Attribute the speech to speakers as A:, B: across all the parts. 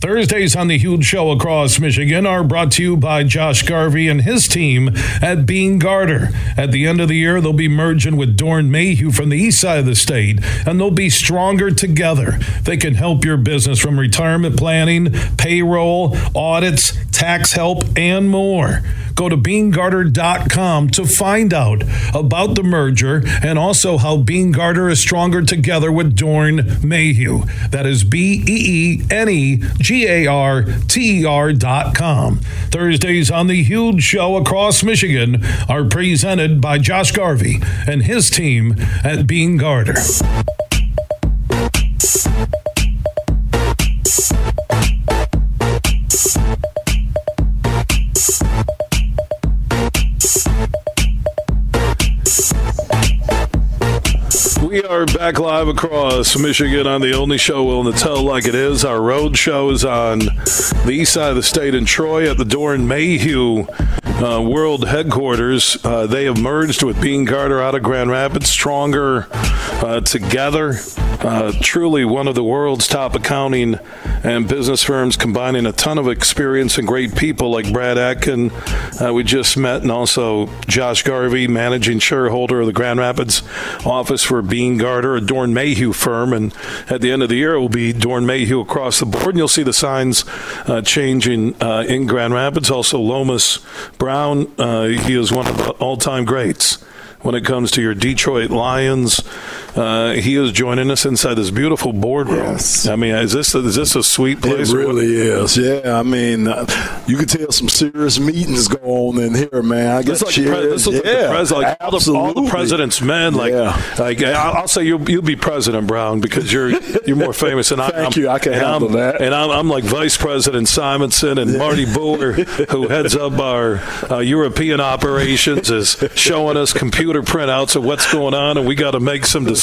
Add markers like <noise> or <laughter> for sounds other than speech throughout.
A: Thursdays on the Huge Show across Michigan are brought to you by Josh Garvey and his team at Beene Garter. At the end of the year, they'll be merging with Doeren Mayhew from the east side of the state, and they'll be stronger together. They can help your business from retirement planning, payroll, audits, tax help, and more. Go to beenegarter.com to find out about the merger and also how Beene Garter is stronger together with Doeren Mayhew. That is B E E N E G A R T E R dot com. Thursdays on the Huge Show across Michigan are presented by Josh Garvey and his team at Beene Garter. We are back live across Michigan on the only show willing to tell like it is. Our road show is on the east side of the state in Troy at the Doeren Mayhew uh, World Headquarters. Uh, they have merged with Beene Garter out of Grand Rapids, stronger uh, together. Uh, truly one of the world's top accounting and business firms, combining a ton of experience and great people like Brad Atkin, uh, we just met, and also Josh Garvey, managing shareholder of the Grand Rapids office for Beene Garter, a Doeren Mayhew firm. And at the end of the year, it will be Doeren Mayhew across the board, and you'll see the signs uh, changing uh, in Grand Rapids. Also, Lomas Brown, uh, he is one of the all-time greats when it comes to your Detroit Lions. Uh, he is joining us inside this beautiful boardroom.
B: Yes.
A: I mean, is this a, is this a sweet place?
B: It really is. Yeah, I mean, uh, you can tell some serious meetings go on in here, man. I
A: guess like, this is like the pres- like all, the, all the president's men. Like,
B: Yeah.
A: like I'll, I'll say you'll you'll be President Brown because you're you're more famous. And I, <laughs>
B: Thank
A: I'm,
B: you. I can handle
A: I'm,
B: that.
A: And I'm, I'm like Vice President Simonson and Marty Boer, who heads up our uh, European operations, is showing us computer printouts of what's going on, and we got to make some decisions.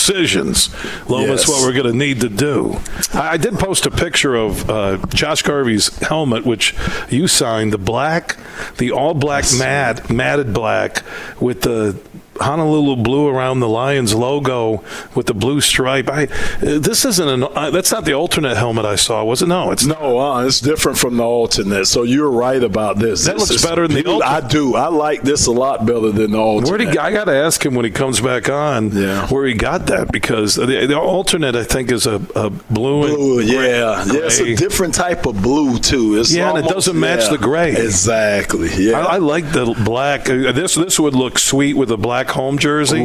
A: Lomas,
B: Yes.
A: what we're going to need to do. I, I did post a picture of uh, Josh Garvey's helmet, which you signed, the black, the all black mat, matted black with the Honolulu blue around the Lions logo with the blue stripe. I this isn't an uh, that's not the alternate helmet I saw, was it? No, it's
B: No, uh, it's different from the alternate. So you're right about this.
A: That
B: This
A: looks better than the.
B: I do. I like this a lot better than the alternate.
A: Where did I got to ask him when he comes back on
B: Yeah.
A: where he got that because the, the alternate I think is a, a blue and
B: Blue,
A: gray-
B: yeah, yeah. It's a different type of blue too. It's
A: Yeah, and it doesn't match
B: yeah.
A: the gray.
B: Exactly. Yeah.
A: I, I like the black. Uh, this this would look sweet with a black home jersey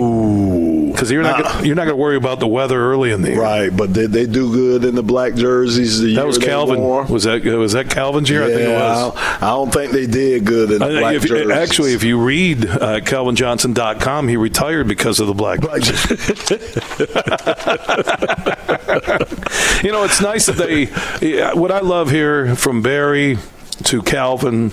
A: because you're not gonna, you're not going to worry about the weather early in the year.
B: Right, but they, they do good in the black jerseys. The
A: That
B: year
A: was Calvin. Was that was that Calvin's year?
B: Yeah,
A: I think it was.
B: I, I don't think they did good in the black
A: if
B: jerseys.
A: actually, if you read uh, CalvinJohnson.com, he retired because of the black.
B: Black- <laughs>
A: you know, it's nice that they. What I love here from Barry to Calvin.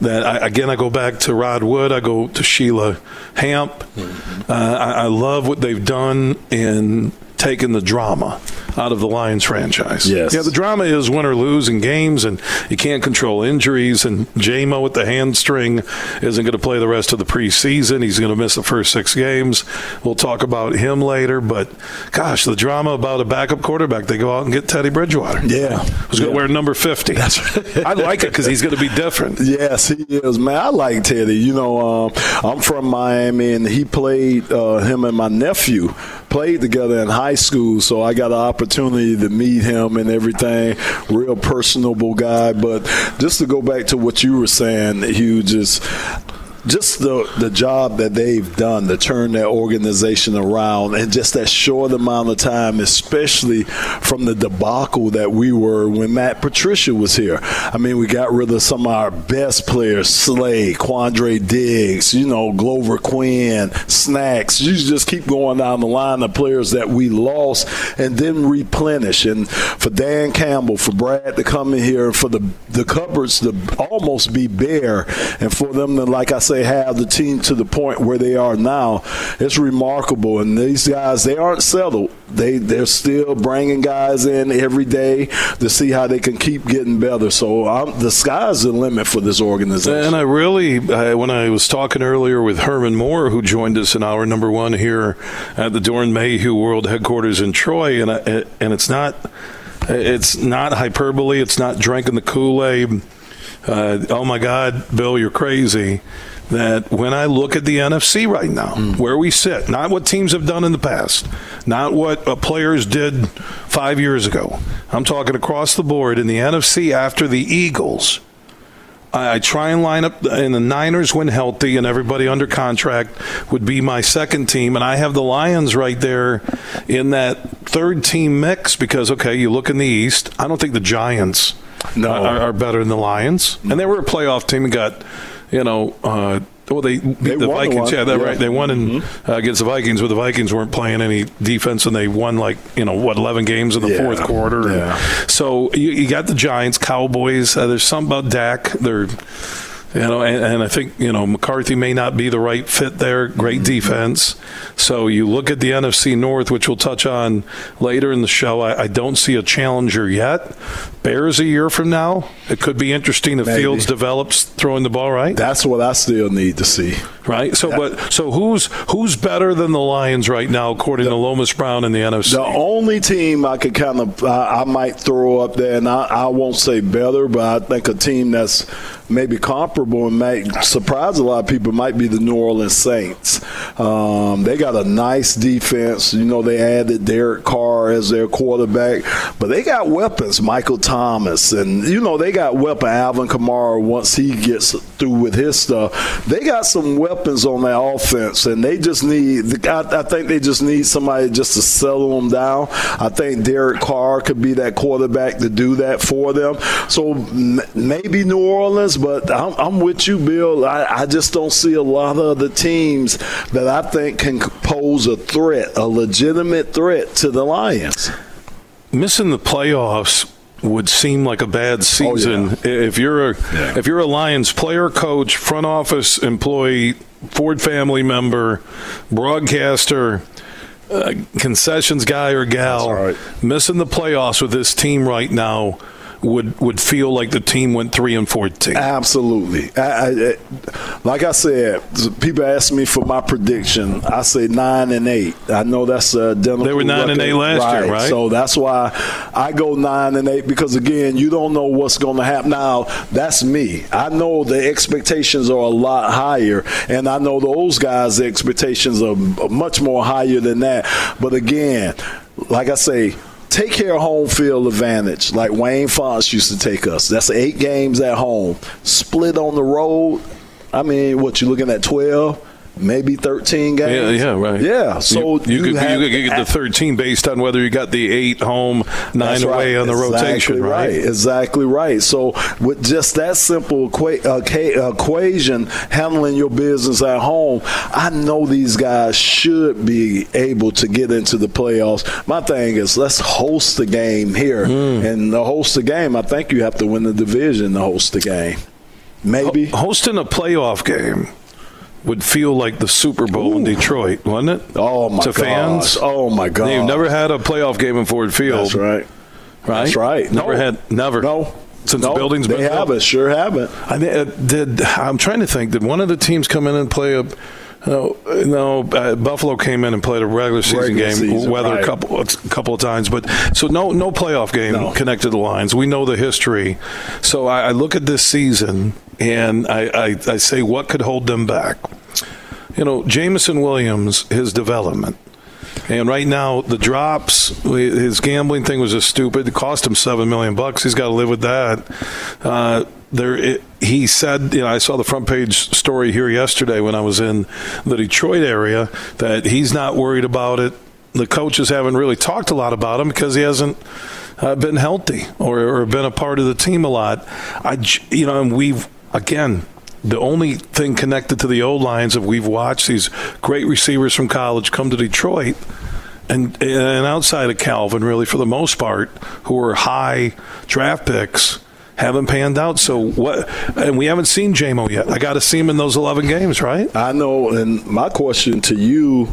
A: That I, again, I go back to Rod Wood. I go to Sheila Hamp.
B: Mm-hmm.
A: Uh, I, I love what they've done in taking the drama out of the Lions franchise.
B: Yes.
A: Yeah, the drama is win or lose in games, and you can't control injuries. And Jamo with the hamstring isn't going to play the rest of the preseason. He's going to miss the first six games. We'll talk about him later. But gosh, the drama about a backup quarterback, they go out and get Teddy Bridgewater.
B: yeah.
A: Who's going to wear number 50. <laughs> I like it because he's going to be different.
B: Yes, he is, man. I like Teddy. You know, um, I'm from Miami, and he played. Uh, him and my nephew played together in high school, so I got an opportunity to meet him and everything. Real personable guy. But just to go back to what you were saying, Hugh, just just the the job that they've done to turn their organization around in just that short amount of time, especially from the debacle that we were when Matt Patricia was here. I mean, we got rid of some of our best players: Slay, Quandre Diggs, you know, Glover Quin, Snacks. You just keep going down the line of players that we lost and then replenish. And for Dan Campbell, for Brad to come in here, for the the cupboards to almost be bare, and for them to, like I say say have the team to the point where they are now, it's remarkable. And these guys, they aren't settled. They they're still bringing guys in every day to see how they can keep getting better. So I'm, the sky's the limit for this organization.
A: And I really, I, when I was talking earlier with Herman Moore, who joined us in hour number one here at the Doeren Mayhew World Headquarters in Troy, and I, and it's not. It's not hyperbole. It's not drinking the Kool Aid. Uh, oh my God, Bill, you're crazy. That when I look at the NFC right now, mm. where we sit, not what teams have done in the past, not what uh, players did five years ago. I'm talking across the board in the NFC after the Eagles. I, I try and line up, and the Niners, when healthy and everybody under contract, would be my second team. And I have the Lions right there in that third team mix because, okay, you look in the East, I don't think the Giants no. are, are better than the Lions. And they were a playoff team and got, you know, uh, well, they beat they the Vikings. Yeah, that yeah. right. They won in, mm-hmm. uh, against the Vikings, but the Vikings weren't playing any defense, and they won like you know what eleven games in the yeah. fourth quarter. Yeah. So you, you, got the Giants, Cowboys. Uh, there's something about Dak. They're you know, and, and, I think you know McCarthy may not be the right fit there. Great mm-hmm. defense. So you look at the NFC North, which we'll touch on later in the show. I, I don't see a challenger yet. Bears a year from now, it could be interesting if Maybe. Fields develops throwing the ball right.
B: That's what I still need to see.
A: Right. So, but so who's who's better than the Lions right now, according the, to Lomas Brown in the NFC?
B: The only team I could kind of I, I might throw up there, and I, I won't say better, but I think a team that's maybe comparable and might surprise a lot of people might be the New Orleans Saints. Um, they got a nice defense. You know, they added Derek Carr as their quarterback, but they got weapons. Michael Thomas, and you know they got weapon. Alvin Kamara once he gets through with his stuff, they got some weapons on their offense, and they just need. I, I think they just need somebody just to settle them down. I think Derek Carr could be that quarterback to do that for them. So m- maybe New Orleans but I'm, I'm with you, Bill. I, I, just don't see a lot of the teams that I think can pose a threat, a legitimate threat to the Lions.
A: Missing the playoffs would seem like a bad season oh, yeah. if you're a yeah. if you're a Lions player, coach, front office employee, Ford family member, broadcaster. Uh, concessions guy or gal right. missing the playoffs with this team right now would would feel like the team went three and fourteen.
B: Absolutely. I, I, like I said, people ask me for my prediction. I say nine and eight. I know that's uh, a
A: They were nine and eight last right. year, right?
B: So that's why I go nine and eight because again, you don't know what's going to happen. Now that's me. I know the expectations are a lot higher, and I know those guys' expectations are much more higher than that. But again, like I say take care of home field advantage like Wayne Fontes used to take us. That's eight games at home. Split on the road. I mean, what you looking at 12? Maybe 13 games.
A: Yeah, yeah, right.
B: Yeah, so
A: you, you, you could, you could get the 13 based on whether you got the eight home, nine away on the exactly rotation, right? right?
B: Exactly right. So with just that simple equa- equation, handling your business at home, I know these guys should be able to get into the playoffs. My thing is, let's host the game here, mm. and to host the game, I think you have to win the division to host the game. Maybe
A: hosting a playoff game would feel like the Super Bowl Ooh. in Detroit, wasn't it?
B: Oh my to gosh. fans. Oh my god!
A: You've never had a playoff game in Ford Field.
B: That's right.
A: Right.
B: That's right.
A: Never
B: no.
A: had. Never.
B: No.
A: Since
B: no,
A: the building's
B: been
A: they
B: haven't. Sure haven't.
A: I uh, did. I'm trying to think. Did one of the teams come in and play a? No, no. Uh, Buffalo came in and played a regular season regular game, season, weather right. a couple a couple of times, but so no no playoff game no. connected the lines. We know the history, so I, I look at this season and I, I, I say what could hold them back you know, Jameson Williams, his development. And right now, the drops, his gambling thing was just stupid. It cost him seven million bucks. He's got to live with that. Uh, there, it, he said, you know, I saw the front page story here yesterday when I was in the Detroit area that he's not worried about it. The coaches haven't really talked a lot about him because he hasn't uh, been healthy or, or been a part of the team a lot. I, you know, and we've again the only thing connected to the old lines of we've watched these great receivers from college come to Detroit and and outside of Calvin really for the most part who were high draft picks haven't panned out. So what? And we haven't seen Jamo yet. I got to see him in those 11 games, right?
B: I know. And my question to you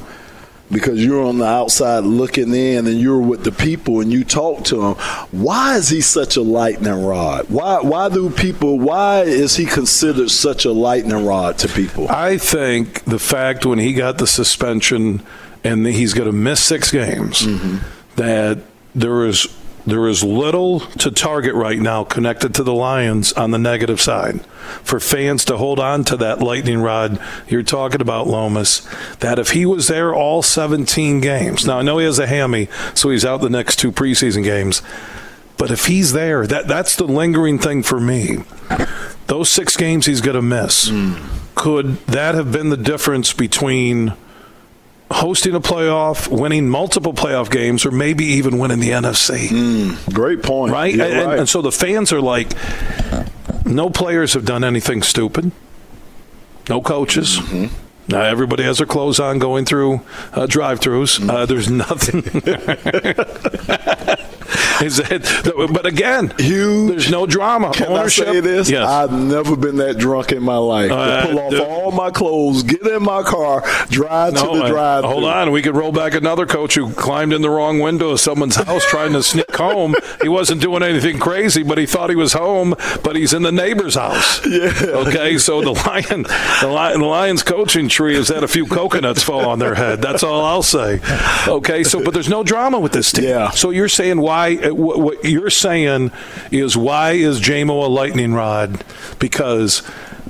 B: because you're on the outside looking in and you're with the people and you talk to them. Why is he such a lightning rod? Why why do people why is he considered such a lightning rod to people?
A: I think the fact when he got the suspension and he's going to miss 6 games mm-hmm. that there is there is little to target right now connected to the Lions on the negative side. For fans to hold on to that lightning rod you're talking about, Lomas, that if he was there all 17 games, now I know he has a hammy, so he's out the next two preseason games, but if he's there, that that's the lingering thing for me. Those six games he's going to miss. Mm. Could that have been the difference between – hosting a playoff, winning multiple playoff games, or maybe even winning the NFC.
B: Mm, great point.
A: Right? And, right? and, so the fans are like, no players have done anything stupid, no coaches. Mm-hmm. Now everybody has their clothes on going through uh, drive-throughs. Uh, there's nothing. <laughs> <laughs> Is that, but again, Huge. there's no drama.
B: Can Ownership, I say this? Yes. I've never been that drunk in my life. Uh, pull off all my clothes, get in my car, drive no, to the drive.
A: Hold on, we could roll back another coach who climbed in the wrong window of someone's house trying to sneak home. He wasn't doing anything crazy, but he thought he was home, but he's in the neighbor's house. <laughs>
B: Yeah.
A: Okay, so the lion, the lion, the lion's coaching tree has had a few coconuts fall on their head. That's all I'll say. Okay, so but there's no drama with this team.
B: Yeah.
A: So you're saying why? What, what you're saying is why is Jamo a lightning rod? Because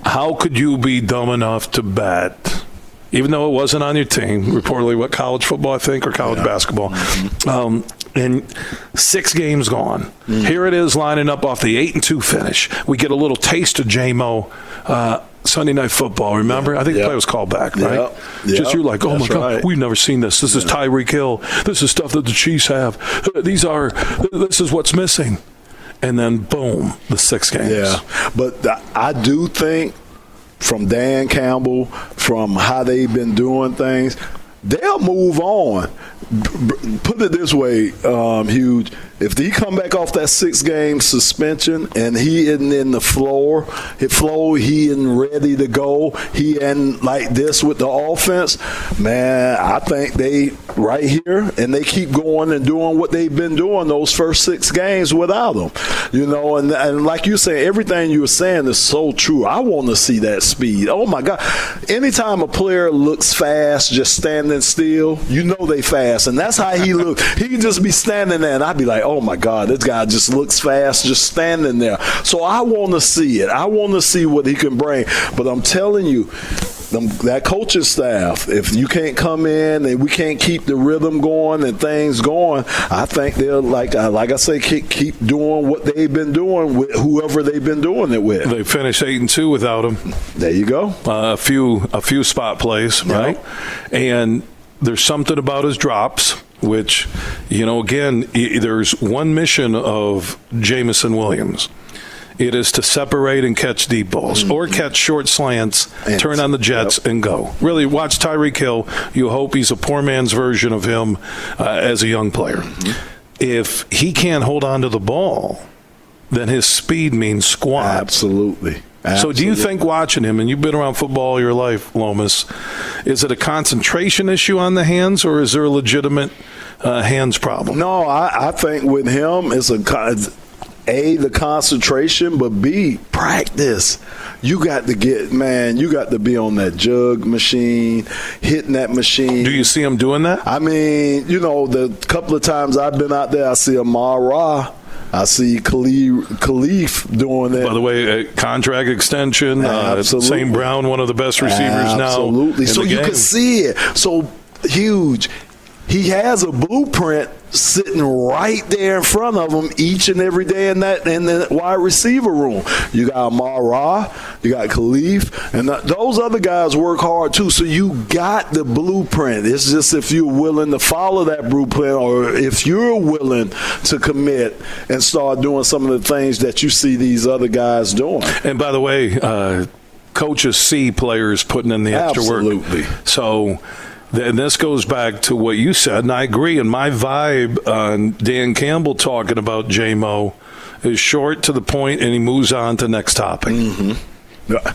A: how could you be dumb enough to bet? Even though it wasn't on your team, reportedly, what college football I think or college yeah. basketball, mm-hmm. um, and six games gone. Mm. Here it is lining up off the eight and two finish. We get a little taste of Jamo uh, Sunday Night Football. Remember? I think the play was called back, right? Yep. Yep. Just you're like, oh That's my god, right. we've never seen this. This is Tyreek Hill. This is stuff that the Chiefs have. These are. This is what's missing. And then boom, the six games.
B: Yeah, but I do think from Dan Campbell, from how they've been doing things, they'll move on. Put it this way, um, huge if he come back off that six game suspension and he isn't in the floor, hit flow, he isn't ready to go, he ain't like this with the offense, man, I think they right here and they keep going and doing what they've been doing those first six games without him. You know, and, and like you say, everything you were saying is so true. I want to see that speed. Oh my God. Anytime a player looks fast, just standing still, you know they fast. And that's how he looked. He just be standing there and I'd be like, my God, this guy just looks fast just standing there. So I want to see it. I want to see what he can bring. But I'm telling you, them, that coaching staff, if you can't come in and we can't keep the rhythm going and things going, I think they'll like uh, like I say keep, keep doing what they've been doing with whoever they've been doing it with.
A: They finished eight and two without him.
B: There you go.
A: Uh, a few a few spot plays, right? And there's something about his drops which, you know, again, there's one mission of Jameson Williams. It is to separate and catch deep balls mm-hmm. or catch short slants, and, turn on the jets, yep. and go. Really, watch Tyreek Hill. You hope he's a poor man's version of him uh, as a young player. Mm-hmm. If he can't hold on to the ball, then his speed means squat.
B: Absolutely.
A: Absolutely. So, do you think watching him, and you've been around football all your life, Lomas, is it a concentration issue on the hands, or is there a legitimate uh, hands problem?
B: No, I, I think with him, it's a a the concentration, but b practice. You got to get man. You got to be on that jug machine, hitting that machine.
A: Do you see him doing that?
B: I mean, you know, the couple of times I've been out there, I see Amon-Ra I see Khalif, Khalif doing that.
A: By the way, contract extension. Uh, St. Brown, one of the best receivers
B: Absolutely.
A: now.
B: Absolutely. So you can see it. So huge. He has a blueprint sitting right there in front of him each and every day in that in the wide receiver room. You got Mara, you got Kalif, and those other guys work hard too. So you got the blueprint. It's just if you're willing to follow that blueprint, or if you're willing to commit and start doing some of the things that you see these other guys doing.
A: And by the way, uh, coaches see players putting in the extra
B: Absolutely.
A: work. So and this goes back to what you said, and I agree. And my vibe on Dan Campbell talking about Jamo is short to the point, and he moves on to next topic.
B: Mm-hmm. Uh,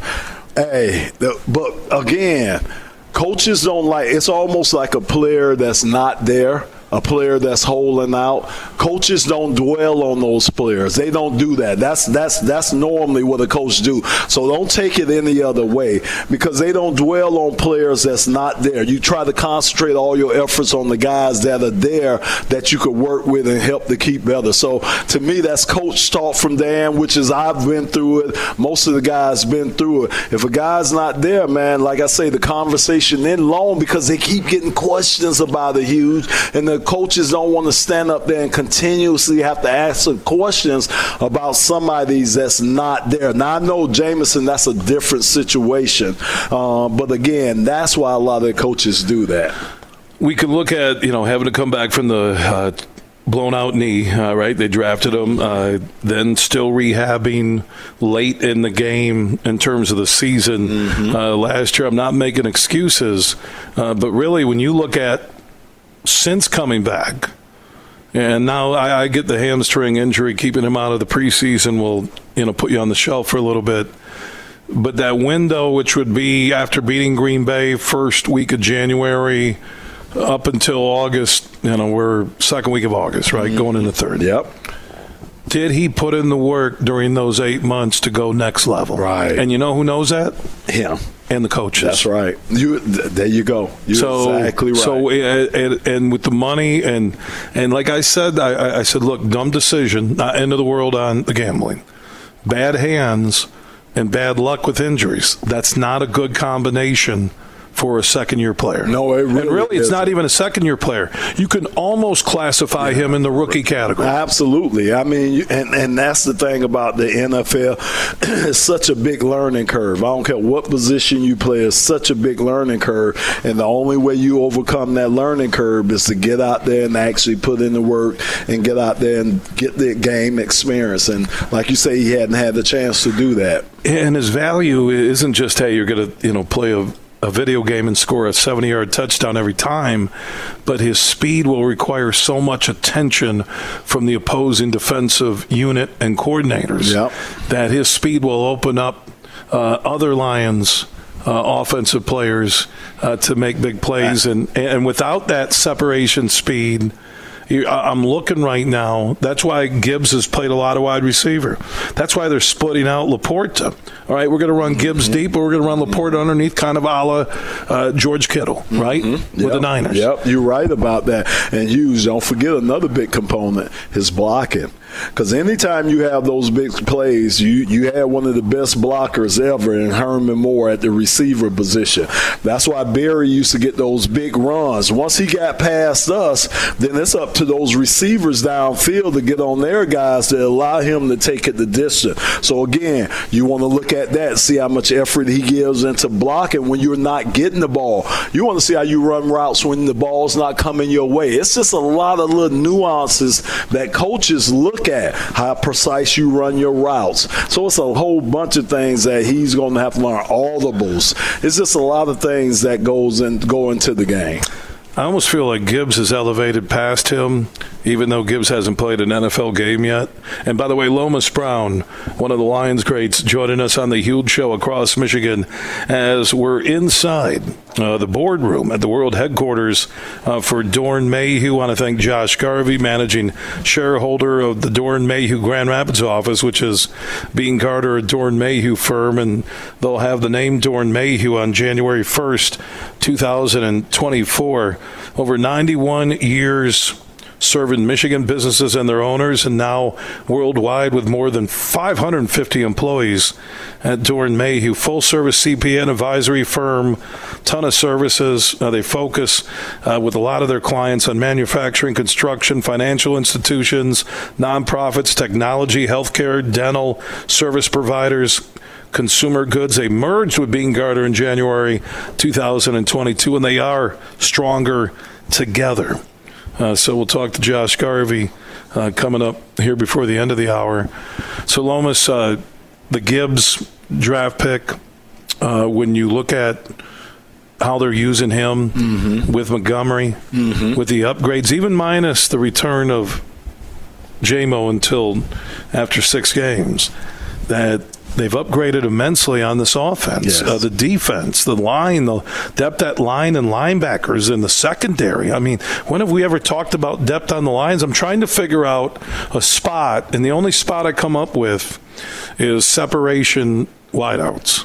B: hey, but again, coaches don't like. It's almost like a player that's not there. A player that's holding out. Coaches don't dwell on those players. They don't do that. That's that's that's normally what a coach do. So don't take it any other way because they don't dwell on players that's not there. You try to concentrate all your efforts on the guys that are there that you could work with and help to keep better. So to me, that's coach talk from Dan, which is I've been through it. Most of the guys been through it. If a guy's not there, man, like I say, the conversation then long because they keep getting questions about it huge, and the coaches don't want to stand up there and continuously have to ask questions about somebody that's not there. Now I know Jameson, that's a different situation, uh, but again, that's why a lot of the coaches do that.
A: we could look at you know having to come back from the uh, blown out knee, uh, right? They drafted him, uh, then still rehabbing late in the game in terms of the season uh, last year. I'm not making excuses, uh, but really, when you look at since coming back. And now I, I get the hamstring injury, keeping him out of the preseason will, you know, put you on the shelf for a little bit. But that window, which would be after beating Green Bay first week of January up until August, you know, we're second week of August, right? Mm-hmm. Going into third.
B: Yep.
A: Did he put in the work during those eight months to go next level?
B: Right.
A: And you know who knows that?
B: Him.
A: And the coaches.
B: That's right. You. Th- there you go. You're
A: so
B: exactly right.
A: so and, and with the money and and like I said, I- I, I said, look, dumb decision, not end of the world on the gambling, bad hands, and bad luck with injuries. That's not a good combination for a second year player.
B: No, it really
A: and really, it's not even a second year player. You can almost classify him in the rookie category.
B: Absolutely. I mean, and and that's the thing about the NFL. <clears throat> it's such a big learning curve. I don't care what position you play. It's such a big learning curve, and the only way you overcome that learning curve is to get out there and actually put in the work and get out there and get the game experience. And like you say, he hadn't had the chance to do that.
A: And his value isn't just hey, you're going to you know play a, a video game and score a 70 yard touchdown every time, but his speed will require so much attention from the opposing defensive unit and coordinators
B: Yep.
A: that his speed will open up uh, other Lions. Uh, offensive players uh, to make big plays, and and without that separation speed, I'm looking right now. That's why Gibbs has played a lot of wide receiver. That's why they're splitting out LaPorta. All right, we're going to run Gibbs deep, but we're going to run LaPorta underneath, kind of a la uh, George Kittle, right? With the Niners.
B: Yep, you're right about that. And Hughes, don't forget another big component: his blocking. Because anytime you have those big plays, you you had one of the best blockers ever in Herman Moore at the receiver position. That's why Barry used to get those big runs. Once he got past us, then it's up to those receivers downfield to get on their guys to allow him to take it the distance. So again, you want to look at that, see how much effort he gives into blocking when you're not getting the ball. You want to see how you run routes when the ball's not coming your way. It's just a lot of little nuances that coaches look at how precise you run your routes. So it's a whole bunch of things that he's going to have to learn. Audibles. It's just a lot of things that goes in go into the game.
A: I almost feel like Gibbs has elevated past him, even though Gibbs hasn't played an NFL game yet. And by the way, Lomas Brown, one of the Lions greats, joining us on the huge show across Michigan as we're inside uh, the boardroom at the world headquarters uh, for Doeren Mayhew. I want to thank Josh Garvey, managing shareholder of the Doeren Mayhew Grand Rapids office, which is Beene Garter, a Doeren Mayhew firm, and they'll have the name Doeren Mayhew on January 1st, 2024. Over 91 years serving Michigan businesses and their owners, and now worldwide with more than 550 employees at Doeren Mayhew. Full service CPN advisory firm, ton of services. Uh, they focus uh, with a lot of their clients on manufacturing, construction, financial institutions, nonprofits, technology, healthcare, dental, service providers consumer goods. They merged with Beene Garter in January 2022, and they are stronger together. Uh, so we'll talk to Josh Garvey uh, coming up here before the end of the hour. So Lomas, uh, the Gibbs draft pick, uh, when you look at how they're using him with Montgomery, with the upgrades, even minus the return of Jamo until after six games that they've upgraded immensely on this offense.
B: Yes.
A: Uh, the defense, the line, the depth at line and linebackers in the secondary. I mean, when have we ever talked about depth on the lines? I'm trying to figure out a spot, and the only spot I come up with is separation wideouts.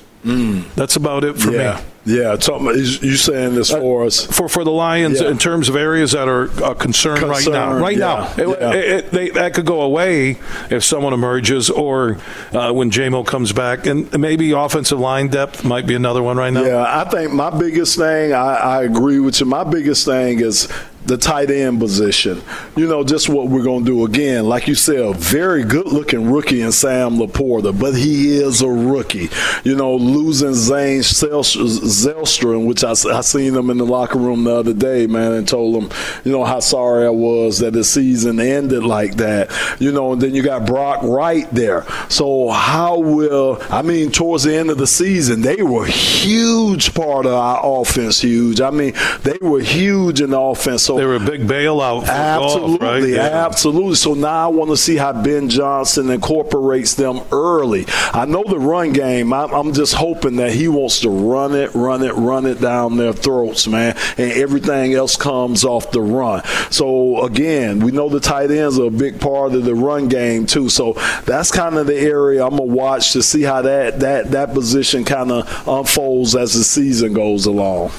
A: That's about it for
B: Mm. yeah,
A: me.
B: Yeah. Talking you saying this for us?
A: For for the Lions,
B: Yeah.
A: in terms of areas that are a concern, right now, right
B: yeah,
A: now, it,
B: yeah.
A: it- it- they, that could go away if someone emerges, or uh, when Jamo comes back, and maybe offensive line depth might be another one right now.
B: Yeah, I think my biggest thing, I, I agree with you. My biggest thing is the tight end position. You know, just what we're going to do again. Like you said, a very good looking rookie in Sam LaPorta, but he is a rookie. You know, losing Shane Zylstra, which I, I seen him in the locker room the other day, man, and told him, you know, how sorry I was that the season ended like that. You know, and then you got Brock Wright there. So how will, I mean, towards the end of the season, they were huge part of our offense, huge. I mean, they were huge in the offense. So
A: They were a big bailout
B: Absolutely,
A: golf, right? Yeah.
B: absolutely. So now I want to see how Ben Johnson incorporates them early. I know the run game. I'm, I'm just hoping that he wants to run it, run it, run it down their throats, man, and everything else comes off the run. So again, we know the tight ends are a big part of the run game too. So that's kind of the area I'm gonna watch to see how that that that position kind of unfolds as the season goes along.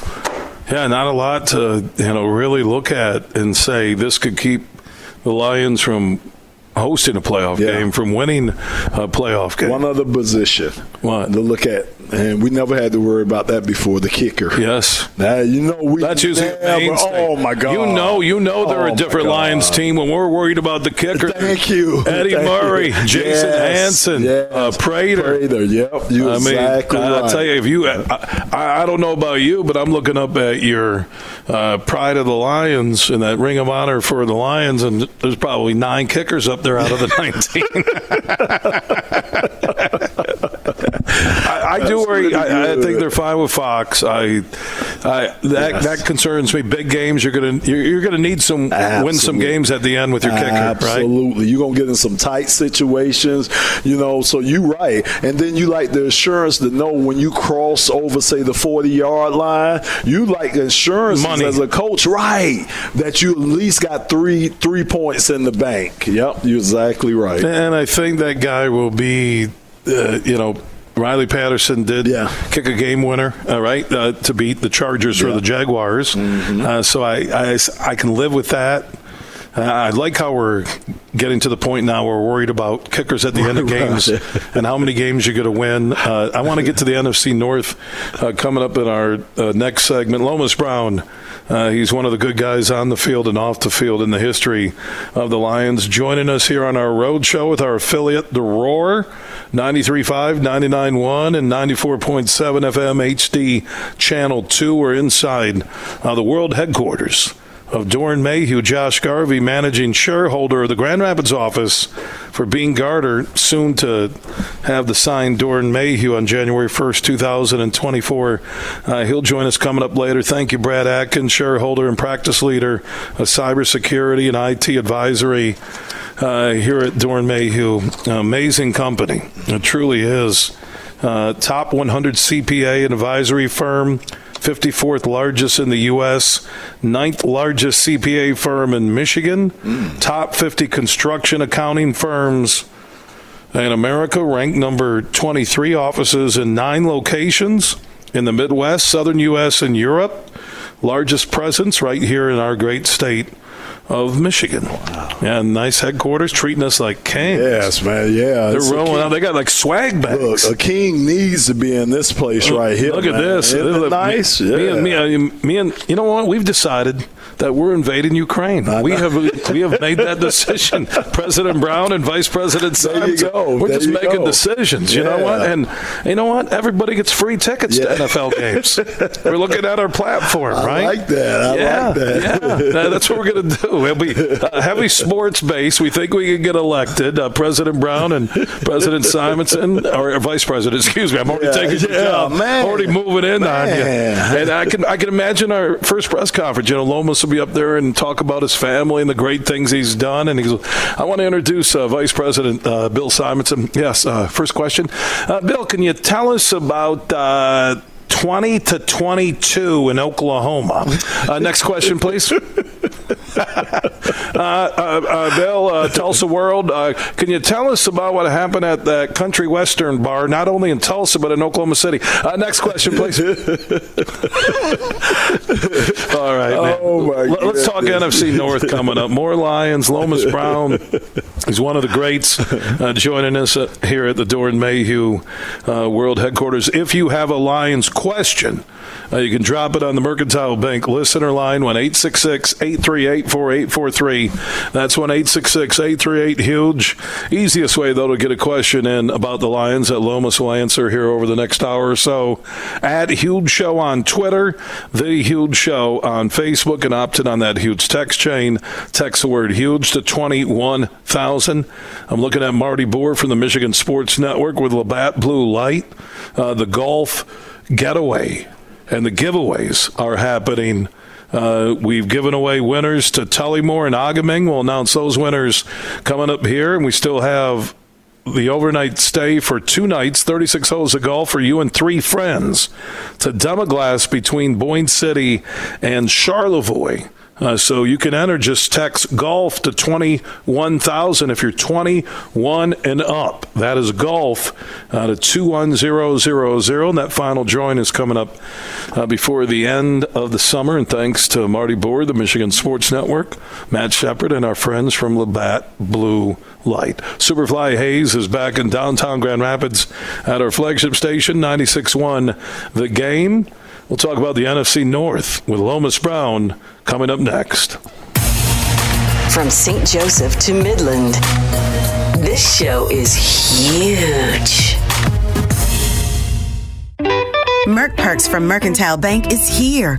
A: Yeah, not a lot to you know really look at and say this could keep the Lions from hosting a playoff
B: Yeah.
A: game, from winning a playoff game.
B: One other position
A: What?
B: to look at, and we never had to worry about that before. The kicker.
A: yes.
B: Now you know we.
A: That's usually
B: never-. Oh my god!
A: You know, you know they're
B: Oh,
A: a different Lions team when we're worried about the kicker.
B: Thank you,
A: Eddie
B: Thank
A: Murray,
B: you.
A: Jason
B: Yes,
A: Hansen,
B: yes.
A: uh, Prater.
B: Prater. Yep, you
A: I mean,
B: exactly
A: I-
B: right.
A: I'll tell you, if you, I, I, I don't know about you, but I'm looking up at your uh, Pride of the Lions and that Ring of Honor for the Lions, and there's probably nine kickers up there out of the <laughs> 19. <laughs> I, I do worry. I, I think they're fine with Fox. I, I that
B: Yes.
A: that concerns me. Big games, you're gonna you're, you're gonna need some win some games at the end with your kicker, right?
B: Absolutely. You're going to get in some tight situations, you know, so you right. And then you like the assurance to know when you cross over, say, the 40 yard line, you like insurance
A: Money.
B: as a coach, right, that you at least got three three points in the bank. Yep, you're exactly right.
A: And I think that guy will be, uh, you know, Riley Patterson did
B: Yeah.
A: kick a game winner, all right, uh, to beat the Chargers
B: Yeah. Mm-hmm.
A: the Jaguars. Uh, so I, I, I can live with that. Uh, I like how we're getting to the point now where we're worried about kickers at the end of <laughs> games and how many games you're going to win. Uh, I want to get to the NFC North uh, coming up in our uh, next segment. Lomas Brown, uh, he's one of the good guys on the field and off the field in the history of the Lions, joining us here on our road show with our affiliate, The Roar, 93.5, 99.1, and 94.7 FM HD Channel 2. We're inside uh, the world headquarters of Doeren Mayhew, Josh Garvey, managing shareholder of the Grand Rapids office for Beene Garter, soon to have the sign Doeren Mayhew on January 1st, 2024. Uh, he'll join us coming up later. Thank you, Brad Atkins, shareholder and practice leader of cybersecurity and IT advisory uh, here at Doeren Mayhew. Amazing company. It truly is. Uh, top 100 CPA and advisory firm. 54th largest in the U.S., ninth largest CPA firm in Michigan, top 50 construction accounting firms in America, ranked number 23 offices in nine locations in the Midwest, Southern U.S., and Europe. Largest presence right here in our great state of Michigan. And nice headquarters, treating us like kings.
B: Yes, man. Yeah.
A: They're rolling out. They got like swag bags.
B: Look, a king needs to be in this place right here.
A: Look at this. Look,
B: nice?
A: Me,
B: yeah.
A: me and me, uh, me and you know what? We've decided that we're invading Ukraine.
B: I
A: We
B: know.
A: have we have made that decision. <laughs> President Brown and Vice President Sims.
B: go.
A: We're
B: There
A: just making
B: go.
A: decisions. You know what? And you know what? Everybody gets free tickets
B: Yeah.
A: to NFL games. <laughs> we're looking at our platform,
B: I
A: right?
B: like that. I
A: yeah,
B: like that.
A: yeah. Uh, That's what we're going to do. We'll be uh, heavy sports base. We think we can get elected. Uh, President Brown and President Simonson, or Vice President, excuse me. I'm already
B: Yeah,
A: taking
B: yeah,
A: job.
B: man.
A: Already moving in on you. And I can I can imagine our first press conference. You know, Lomas will be up there and talk about his family and the great things he's done. And he goes, I want to introduce uh, Vice President uh, Bill Simonson. Yes, uh, first question. Uh, Bill, can you tell us about uh, 20 to 22 in Oklahoma? Uh, next question, please. <laughs> Uh, uh, uh, Bill, uh, Tulsa World, uh, can you tell us about what happened at that Country Western bar, not only in Tulsa, but in Oklahoma City? Uh, next question, please. <laughs> All right. man.
B: Oh, my
A: Let- Let's talk. NFC North coming up. More Lions, Lomas Brown. He's one of the greats uh, joining us uh, here at the Doeren Mayhew uh, World Headquarters. If you have a Lions question, uh, you can drop it on the Mercantile Bank listener line, 1 838 4843. That's 1 838 Huge. Easiest way, though, to get a question in about the Lions that Lomas will answer here over the next hour or so. At Huge Show on Twitter, The Huge Show on Facebook, and opt in on that huge text chain. Text the word huge to 21,000. I'm looking at Marty Boer from the Michigan Sports Network with Labatt Blue Light. Uh, the golf getaway and the giveaways are happening. Uh, we've given away winners to Tullymore and A-Ga-Ming. We'll announce those winners coming up here, and we still have the overnight stay for two nights, 36 holes of golf for you and three friends to Dunmaglas between Boyne City and Charlevoix. Uh, so you can enter. Just text golf to twenty one thousand if you're twenty one and up. That is golf uh, to two one zero zero zero. And that final join is coming up uh, before the end of the summer. And thanks to Marty Board, the Michigan Sports Network, Matt Shepard, and our friends from Labatt Blue Light. Superfly Hayes is back in downtown Grand Rapids at our flagship station, 96.1 The Game. We'll talk about the NFC North with Lomas Brown coming up next.
C: From St. Joseph to Midland, this show is huge.
D: Merc Perks from Mercantile Bank is here.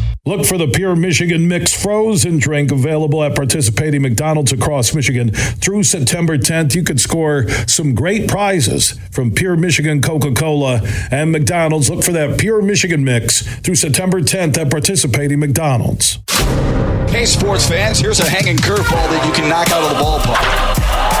A: Look for the Pure Michigan Mix Frozen Drink available at participating McDonald's across Michigan through September 10th. You could score some great prizes from Pure Michigan Coca Cola and McDonald's. Look for that Pure Michigan Mix through September 10th at participating McDonald's.
E: Hey, sports fans, here's a hanging curveball that you can knock out of the ballpark.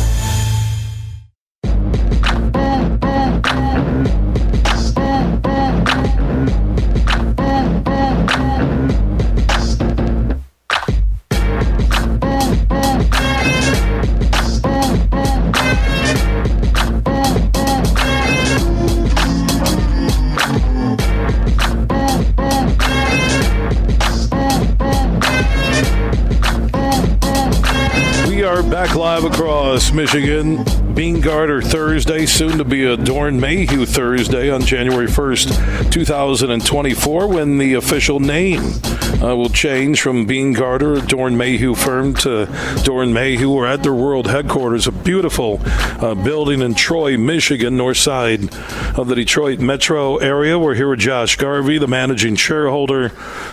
A: Michigan. Beene Garter Thursday, soon to be Doeren Mayhew Thursday on January 1st, 2024, when the official name uh, will change from Beene Garter, Doeren Mayhew firm, to Doeren Mayhew. We're at their world headquarters, a beautiful uh, building in Troy, Michigan, north side of the Detroit metro area. We're here with Josh Garvey, the managing shareholder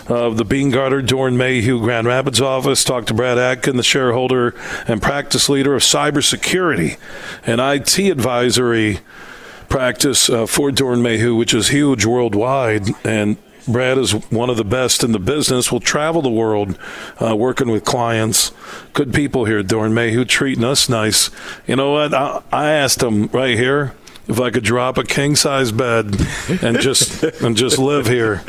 A: of the Beene Garter Doeren Mayhew Grand Rapids office. Talked to Brad Atkin, the shareholder and practice leader of cybersecurity and IT advisory practice uh, for Doeren Mayhew, which is huge worldwide. And Brad is one of the best in the business. Will travel the world, uh, working with clients. Good people here, at Doeren Mayhew, treating us nice. You know what? I, I asked him right here if I could drop a king size bed and just and just live here.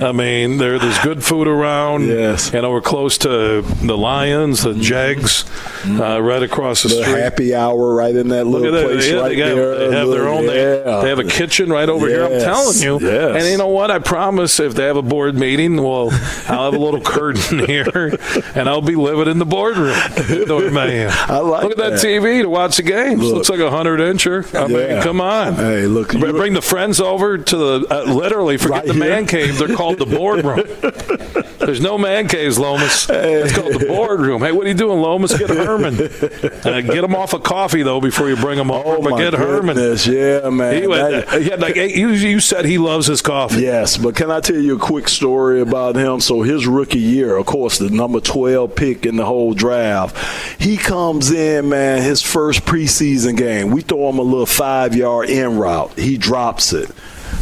A: I mean, there there's good food around.
B: Yes.
A: You know, we're close to the Lions, the Jags, uh, right across the,
B: The
A: street.
B: happy hour right in that little
A: that.
B: place
A: Yeah,
B: right
A: they, got-
B: there.
A: they have their own.
B: Yeah.
A: they have a kitchen right over here. I'm telling you.
B: yes.
A: And you know what? I promise if they have a board meeting, well, I'll have a little <laughs> curtain here, and I'll be living in the boardroom. <laughs> Man,
B: I like
A: look at that,
B: that.
A: TV to watch the games.
B: Look.
A: Looks like a hundred incher. I mean, come on.
B: Hey, look,
A: bring the friends over to the uh, literally forget
B: Right
A: the man cave. They're called the boardroom. There's no man caves, Lomas. It's called the boardroom. Hey, what are you doing, Lomas? Get Herman. Uh, get him off of coffee though before you bring him over.
B: Oh
A: but get Herman.
B: goodness, yeah, man.
A: He, went,
B: That-
A: he had like eight, you, you said he loves his coffee.
B: Yes, but can I tell you a quick story about him? So his rookie year, of course, the number 12 pick in the whole draft, he comes in, man, his first preseason game. We throw him a little five yard in route. He drops it.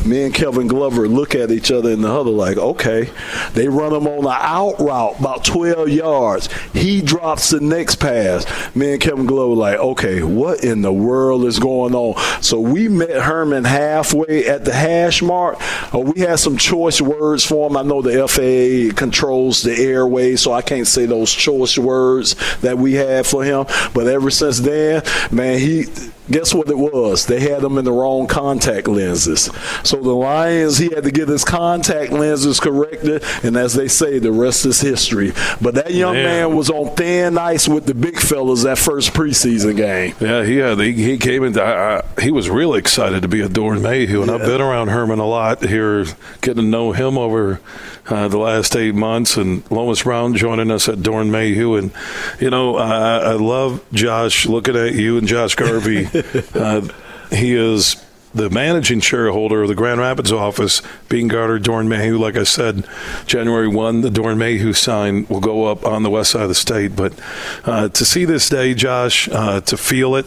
B: Me and Kevin Glover look at each other in the huddle like, okay. They run him on the out route, about 12 yards. He drops the next pass. Me and Kevin Glover like, okay, what in the world is going on? So we met Herman halfway at the hash mark. Uh, we had some choice words for him. I know the FAA controls the airways, so I can't say those choice words that we had for him. But ever since then, man, he guess what it was? They had him in the wrong contact lenses. So the Lions, he had to get his contact lenses corrected, and as they say, the rest is history. But that young
A: Man.
B: man, was on thin ice with the big fellas that first preseason game.
A: Yeah, he had. He, he came in. I, I, he was really excited to be a Doeren Mayhew, and I've been around Herman a lot here, getting to know him over uh, the last eight months. And Lomas Brown joining us at Doeren Mayhew, and you know, I, I love Josh. Looking at you and Josh Garvey, <laughs> uh, he is the managing shareholder of the Grand Rapids office, Beene Garter Doeren Mayhew. Like I said, January 1, the Doeren Mayhew sign will go up on the west side of the state. But uh, to see this day, Josh, uh, to feel it,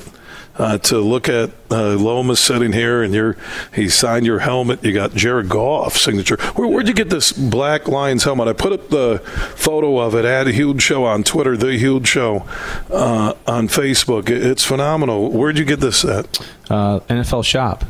A: uh, to look at uh, Lomas sitting here and you're, he signed your helmet. You got Jared Goff signature. Where, where'd you get this Black Lions helmet? I put up the photo of it at huge show on Twitter, the huge show uh, on Facebook. It's phenomenal. Where'd you get this at?
F: uh, NFL shop.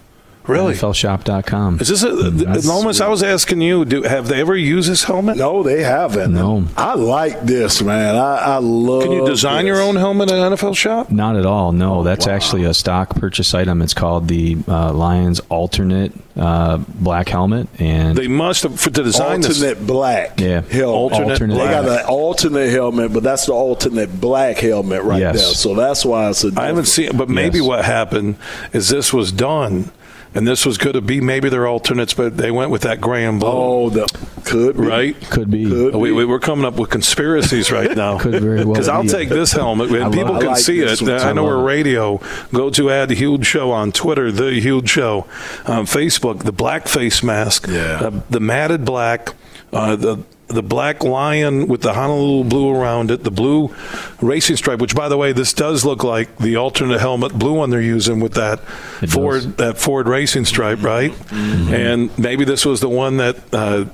A: Really?
F: NFLshop.com.
A: Is this a,
F: That's-
A: Lomas? I was asking you. Do have they ever used this helmet?
B: No, they haven't.
F: No.
B: I like this, man. I, I love.
A: Can you design your own helmet at NFL Shop?
F: Not at all. No, that's actually a stock purchase item. It's called the uh, Lions Alternate uh, Black Helmet, and
A: They must have for to design this.
B: alternate black.
F: Yeah.
B: helmet.
A: Alternate
F: Alternate
B: They got
F: black.
B: an alternate helmet, but that's the alternate black helmet right
F: Yes.
B: there. So that's why it's
A: I haven't seen, but maybe
F: Yes.
A: what happened is this was done, and this was going to be maybe their alternates, but they went with that Graham and
B: Oh, the could be.
A: right?
F: could be.
B: Could
A: We, we, we're coming up with conspiracies right <laughs> now.
F: Could very well
A: Because I'll
F: be.
A: take this helmet, and people
F: love-
A: can
B: like
A: see it.
B: one,
A: I know
F: too.
A: we're radio. Go to Add Huge Show on Twitter, The Huge Show, on Facebook, the black face mask,
B: Yeah.
A: uh, the matted black, uh, the the black lion with the Honolulu blue around it, the blue racing stripe. Which, by the way, this does look like the alternate helmet blue one they're using with that
F: It
A: Ford
F: does.
A: that Ford racing stripe, right? And maybe this was the one that uh,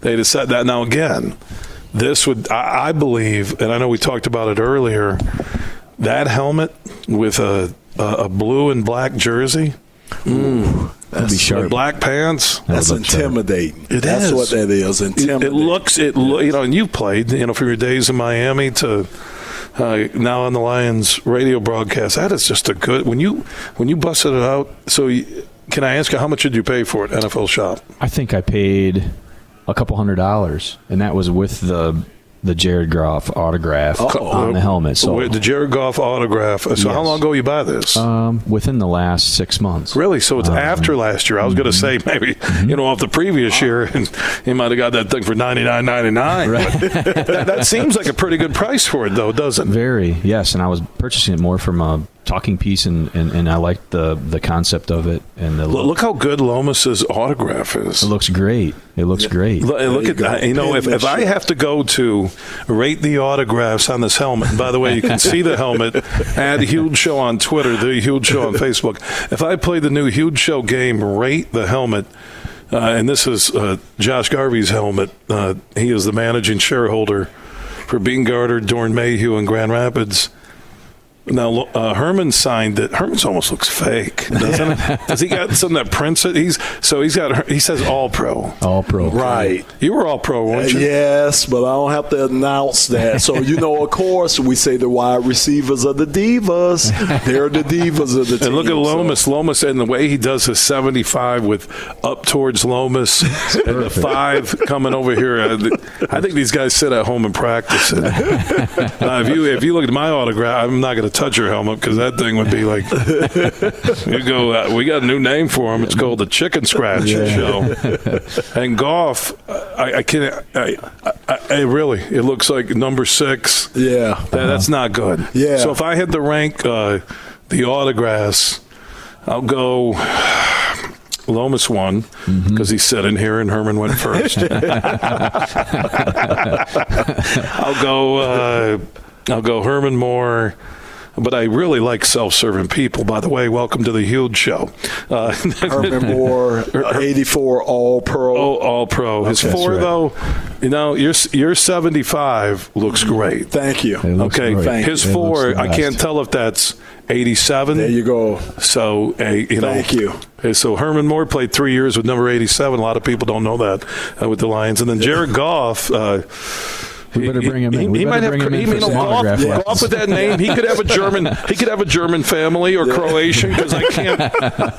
A: they decided that. Now again, this would I, I believe, and I know we talked about it earlier. That helmet with a a, a blue and black jersey,
F: Could be sharp.
A: black pants.
B: That's
F: That sharp.
B: intimidating.
A: It
B: that's
A: is.
B: what that is.
A: It,
B: Intimidating.
A: it looks it lo- you know, and you've played you know from your days in Miami to. Uh, now on the Lions radio broadcast, that is just a good. When you when you busted it out, so you, can I ask you how much did you pay for it? NFL Shop.
F: I think I paid a couple hundred dollars, and that was with the the Jared Goff autograph
B: Uh-oh.
F: on the helmet. So
A: the Jared Goff autograph. So how long ago you buy this?
F: um, within the last six months.
A: Really? So it's after last year. I was going to say maybe you know off the previous year, and you might have got that thing for ninety nine ninety nine. that, <laughs> that seems like a pretty good price for it, though, doesn't it?
F: Very yes, and I was purchasing it more from a talking piece, and, and, and I liked the the concept of it, and the
A: Look, look how good Lomas's autograph is.
F: it looks great. It looks great.
A: Look, look at that. You know, if, if I have to go to rate the autographs on this helmet, by the way, you can see the helmet at Huge Show on Twitter, the Huge Show on Facebook. If I play the new Huge Show game, rate the helmet, uh, and this is uh, Josh Garvey's helmet. Uh, he is the managing shareholder for Beene Garter, Doeren Mayhew, and Grand Rapids. Now uh, Herman signed that. Herman's almost looks fake, doesn't it? <laughs> Does he got some that prints it? He's so he's got. He says all pro.
F: All pro.
B: Right.
A: You were all pro, weren't you?
B: Yes, but I don't have to announce that. So you know, of course, we say the wide receivers are the divas. They're the divas of the team.
A: And look at
B: so-
A: Lomas. Lomas and the way he does his 75 with up towards Lomas <laughs> and the five coming over here. I I think these guys sit at home and practice it. <laughs> now, if you if you look at my autograph, I'm not going to touch your helmet because that thing would be like <laughs> you go. Uh, we got a new name for him. It's called the Chicken Scratch Show. And Goff, I, I can't. I, I, I really, it looks like number six.
B: Yeah.
A: That, that's not good.
B: Yeah.
A: So if I had to rank uh, the autographs, I'll go Lomas won because he's sitting here and Herman went first. <laughs> I'll go. Uh, I'll go Herman Moore. But I really like self-serving people. By the way, welcome to the Huge Show. Uh, <laughs>
B: Herman Moore, uh, 84 All Pro.
A: Oh, all pro. His four
F: right.
A: though, you know, your your seventy five looks great.
B: Thank you.
A: Okay,
F: great.
B: Thank
A: his
F: It
A: four.
F: the
A: I can't tell if that's eighty seven.
B: There you go.
A: So, uh, you know,
B: Thank you.
A: So Herman Moore played three years with number eighty-seven. A lot of people don't know that uh, with the Lions, and then Jared Goff. Uh,
F: We better bring him in. We
A: might
F: better
A: have
F: bring him in
A: he-
F: for
A: you know,
F: some
A: Goff,
F: autograph
A: with that name. He could have a German. He could have a German family or Croatian because I can't.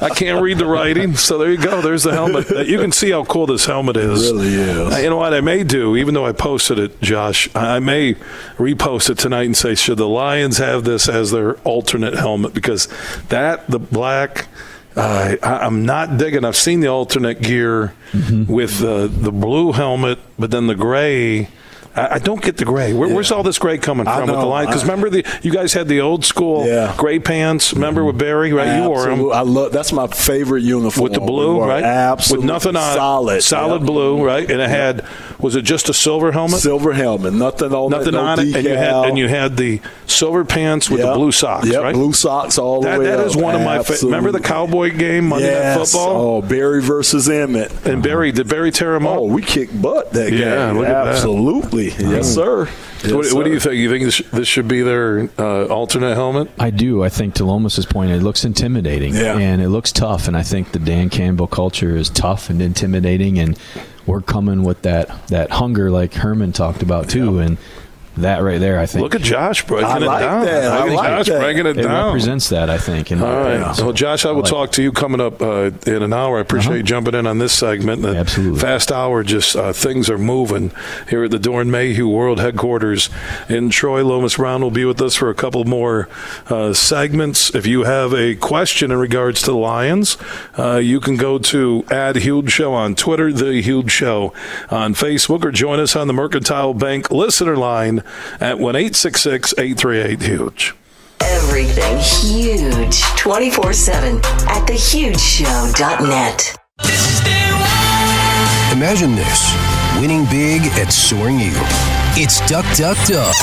A: I can't read the writing. So there you go. There's the helmet. Uh, You can see how cool this helmet is.
B: It really is.
A: Uh, You know what I may do, even though I posted it, Josh, I I may repost it tonight and say, should the Lions have this as their alternate helmet? Because that, the black, uh, I, I'm not digging. I've seen the alternate gear
B: Mm-hmm.
A: with the the blue helmet, but then the gray. I I don't get the gray. Where, Where's all this gray coming from with the line? Because remember, the you guys had the old school
B: Yeah. Mm-hmm.
A: gray pants. Remember with Barry, right? You wore them
B: I love. That's my favorite uniform.
A: with the blue, right?
B: Absolutely
A: with nothing on,
B: solid,
A: solid blue, right? And it had was it just a silver helmet?
B: silver helmet. Nothing on
A: Nothing
B: it. No
A: on it, and you had and you had the silver pants with the blue socks,
B: Yep,
A: right?
B: blue socks all
A: That,
B: the way
A: that
B: up.
A: is one of my favorite. Remember the Cowboy game Monday Night. Football?
B: Oh, Barry versus Emmett.
A: And Barry did Barry tear him up?
B: Oh, we kicked butt that
A: Yeah,
B: game. Absolutely. Yes, sir. Yes,
A: what, what, do you think? You think this, this should be their uh, alternate helmet?
F: I do. I think to Lomas's point, it looks intimidating
B: Yeah.
F: and it looks tough. And I think the Dan Campbell culture is tough and intimidating, and we're coming with that that hunger, like Herman talked about too. And that right there, I think
A: Look at Josh breaking
B: I
A: it
B: like
A: down.
B: that. I
A: Look
B: like
A: Josh
B: that.
A: breaking it,
F: it
A: down.
F: represents that. I think. And
A: All right.
B: Yeah.
A: Well, Josh, I will
F: like-
A: talk to you coming up uh, in an hour. I appreciate you jumping in on this segment. The
F: Absolutely.
A: Fast hour, just uh, things are moving here at the Doeren Mayhew World Headquarters in Troy. Lomas Brown will be with us for a couple more uh, segments. If you have a question in regards to the Lions, uh, you can go to add Huge Show on Twitter, The Huge Show on Facebook, or join us on the Mercantile Bank listener line at 1 838 Huge.
C: Everything huge 24 7 at thehugeshow.net.
G: Imagine this winning big at Soaring Eagle. It's Duck, Duck, Duck.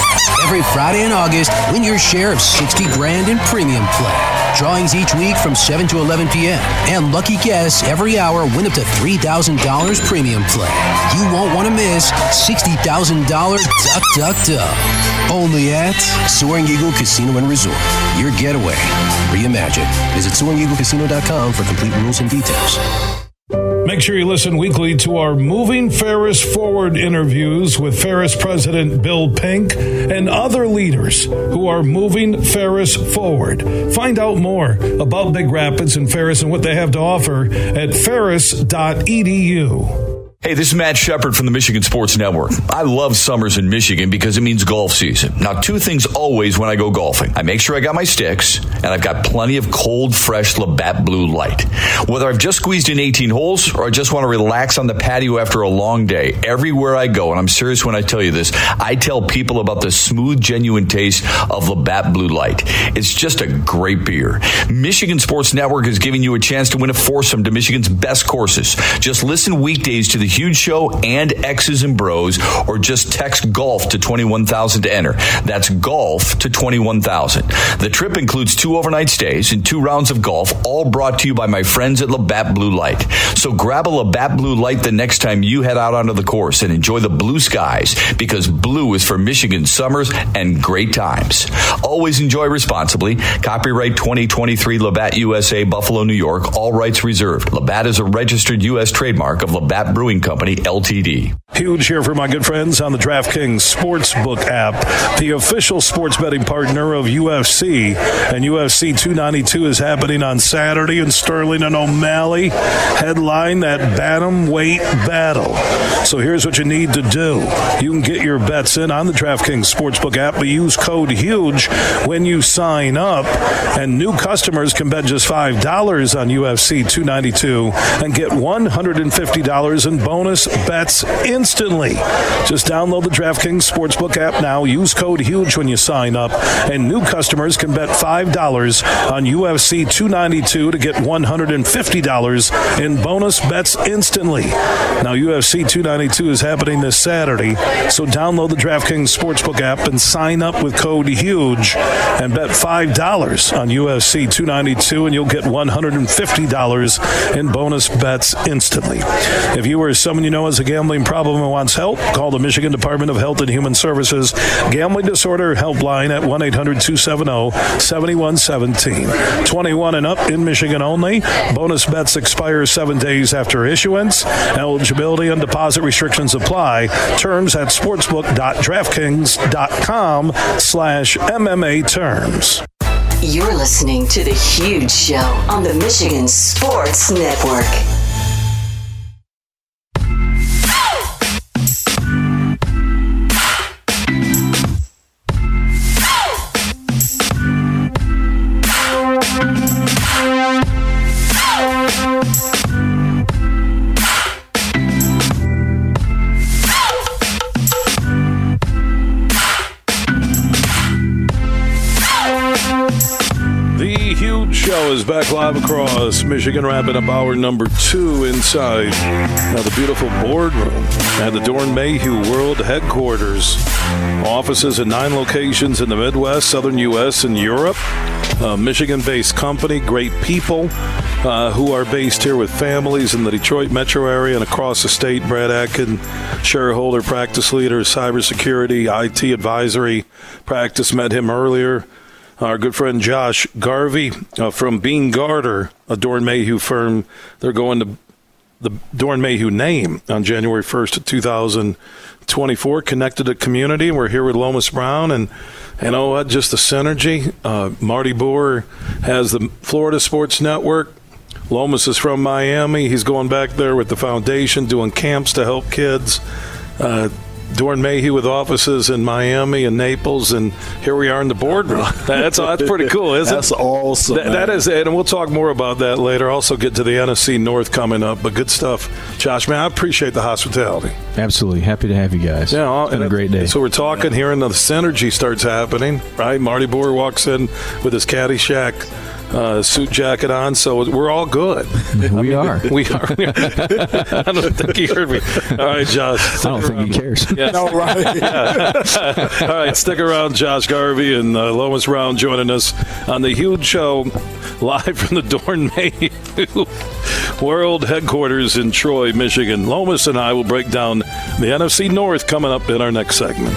G: Every Friday in August, win your share of 60 grand in premium play. Drawings each week from 7 to 11 p.m. And lucky guests every hour win up to $3,000 premium play. You won't want to miss $60,000 Duck, Duck, Duck. Only at Soaring Eagle Casino and Resort. Your getaway. Reimagine. Visit SoaringEagleCasino.com for complete rules and details.
A: Make sure you listen weekly to our Moving Ferris Forward interviews with Ferris President Bill Pink and other leaders who are moving Ferris forward. Find out more about Big Rapids and Ferris and what they have to offer at ferris.edu.
E: Hey, this is Matt Shepard from the Michigan Sports Network. I love summers in Michigan because it means golf season. Now, two things always when I go golfing. I make sure I got my sticks and I've got plenty of cold, fresh Labatt Blue Light. Whether I've just squeezed in 18 holes or I just want to relax on the patio after a long day, everywhere I go, and I'm serious when I tell you this, I tell people about the smooth, genuine taste of Labatt Blue Light. It's just a great beer. Michigan Sports Network is giving you a chance to win a foursome to Michigan's best courses. Just listen weekdays to the Huge Show and X's and Bros, or just text golf to 21,000 to enter. That's golf to 21,000. The trip includes two overnight stays and two rounds of golf, all brought to you by my friends at Labatt Blue Light. So grab a Labatt Blue Light the next time you head out onto the course and enjoy the blue skies because blue is for Michigan summers and great times. Always enjoy responsibly. Copyright 2023 Labatt USA, Buffalo, New York. All rights reserved. Labatt is a registered U.S. trademark of Labatt Brewing Company, Ltd.
A: Huge here for my good friends on the DraftKings Sportsbook app, the official sports betting partner of UFC. And UFC 292 is happening on Saturday in Sterling and O'Malley. Headline that Bantamweight battle. So here's what you need to do you can get your bets in on the DraftKings Sportsbook app, but use code HUGE when you sign up. And new customers can bet just $5 on UFC 292 and get $150 in bonus bets instantly. Just download the DraftKings Sportsbook app now. Use code HUGE when you sign up. And new customers can bet $5 on UFC 292 to get $150 in bonus bets instantly. Now, UFC 292 is happening this Saturday, so download the DraftKings Sportsbook app and sign up with code HUGE and bet $5 on UFC 292 and you'll get $150 in bonus bets instantly. If you or someone you know has a gambling problem and wants help, call the Michigan Department of Health and Human Services Gambling Disorder Helpline at 1 800 270 7117. 21 and up in Michigan only. Bonus bets expire seven days after issuance. Eligibility and deposit restrictions apply. Terms at sportsbook.draftkings.com slash MMA terms.
C: You're listening to The Huge Show on the Michigan Sports Network.
A: Show is back live across Michigan, wrapping up hour number two inside uh, the beautiful boardroom at the Doeren Mayhew World Headquarters. Offices in nine locations in the Midwest, Southern U.S., and Europe. Uh, Michigan based company, great people uh, who are based here with families in the Detroit metro area and across the state. Brad Atkin, shareholder, practice leader, cybersecurity, IT advisory practice, met him earlier our good friend Josh Garvey uh, from Beene Garter, a Doeren Mayhew firm. They're going to the Doeren Mayhew name on January 1st 2024. Connected to community. We're here with Lomas Brown and you know what? Just the synergy. Uh, Marty Boer has the Florida Sports Network. Lomas is from Miami. He's going back there with the foundation, doing camps to help kids. Uh, Doeren Mayhew with offices in Miami and Naples, and here we are in the boardroom. <laughs> That's that's pretty cool, isn't
B: That's
A: it?
B: awesome.
A: That, that
B: man.
A: is it, and we'll talk more about that later. Also, get to the NFC North coming up, but good stuff, Josh. Man, I appreciate the hospitality.
F: Absolutely. Happy to have you guys.
A: Yeah,
F: it's been a great day.
A: So we're talking here, and the synergy starts happening. Right, Marty Boer walks in with his Caddyshack uh, suit jacket on, so we're all good. <laughs> <laughs>
F: we are.
A: We are. We <laughs> are. I don't think he heard me. All right, Josh.
F: I don't think he cares.
A: Yeah.
B: No, right.
A: All right, stick around, Josh Garvey and uh, Lomas Brown joining us on the huge show live from the Doeren Mayhew World Headquarters in Troy, Michigan. Lomas and I will break down the NFC North coming up in our next segment.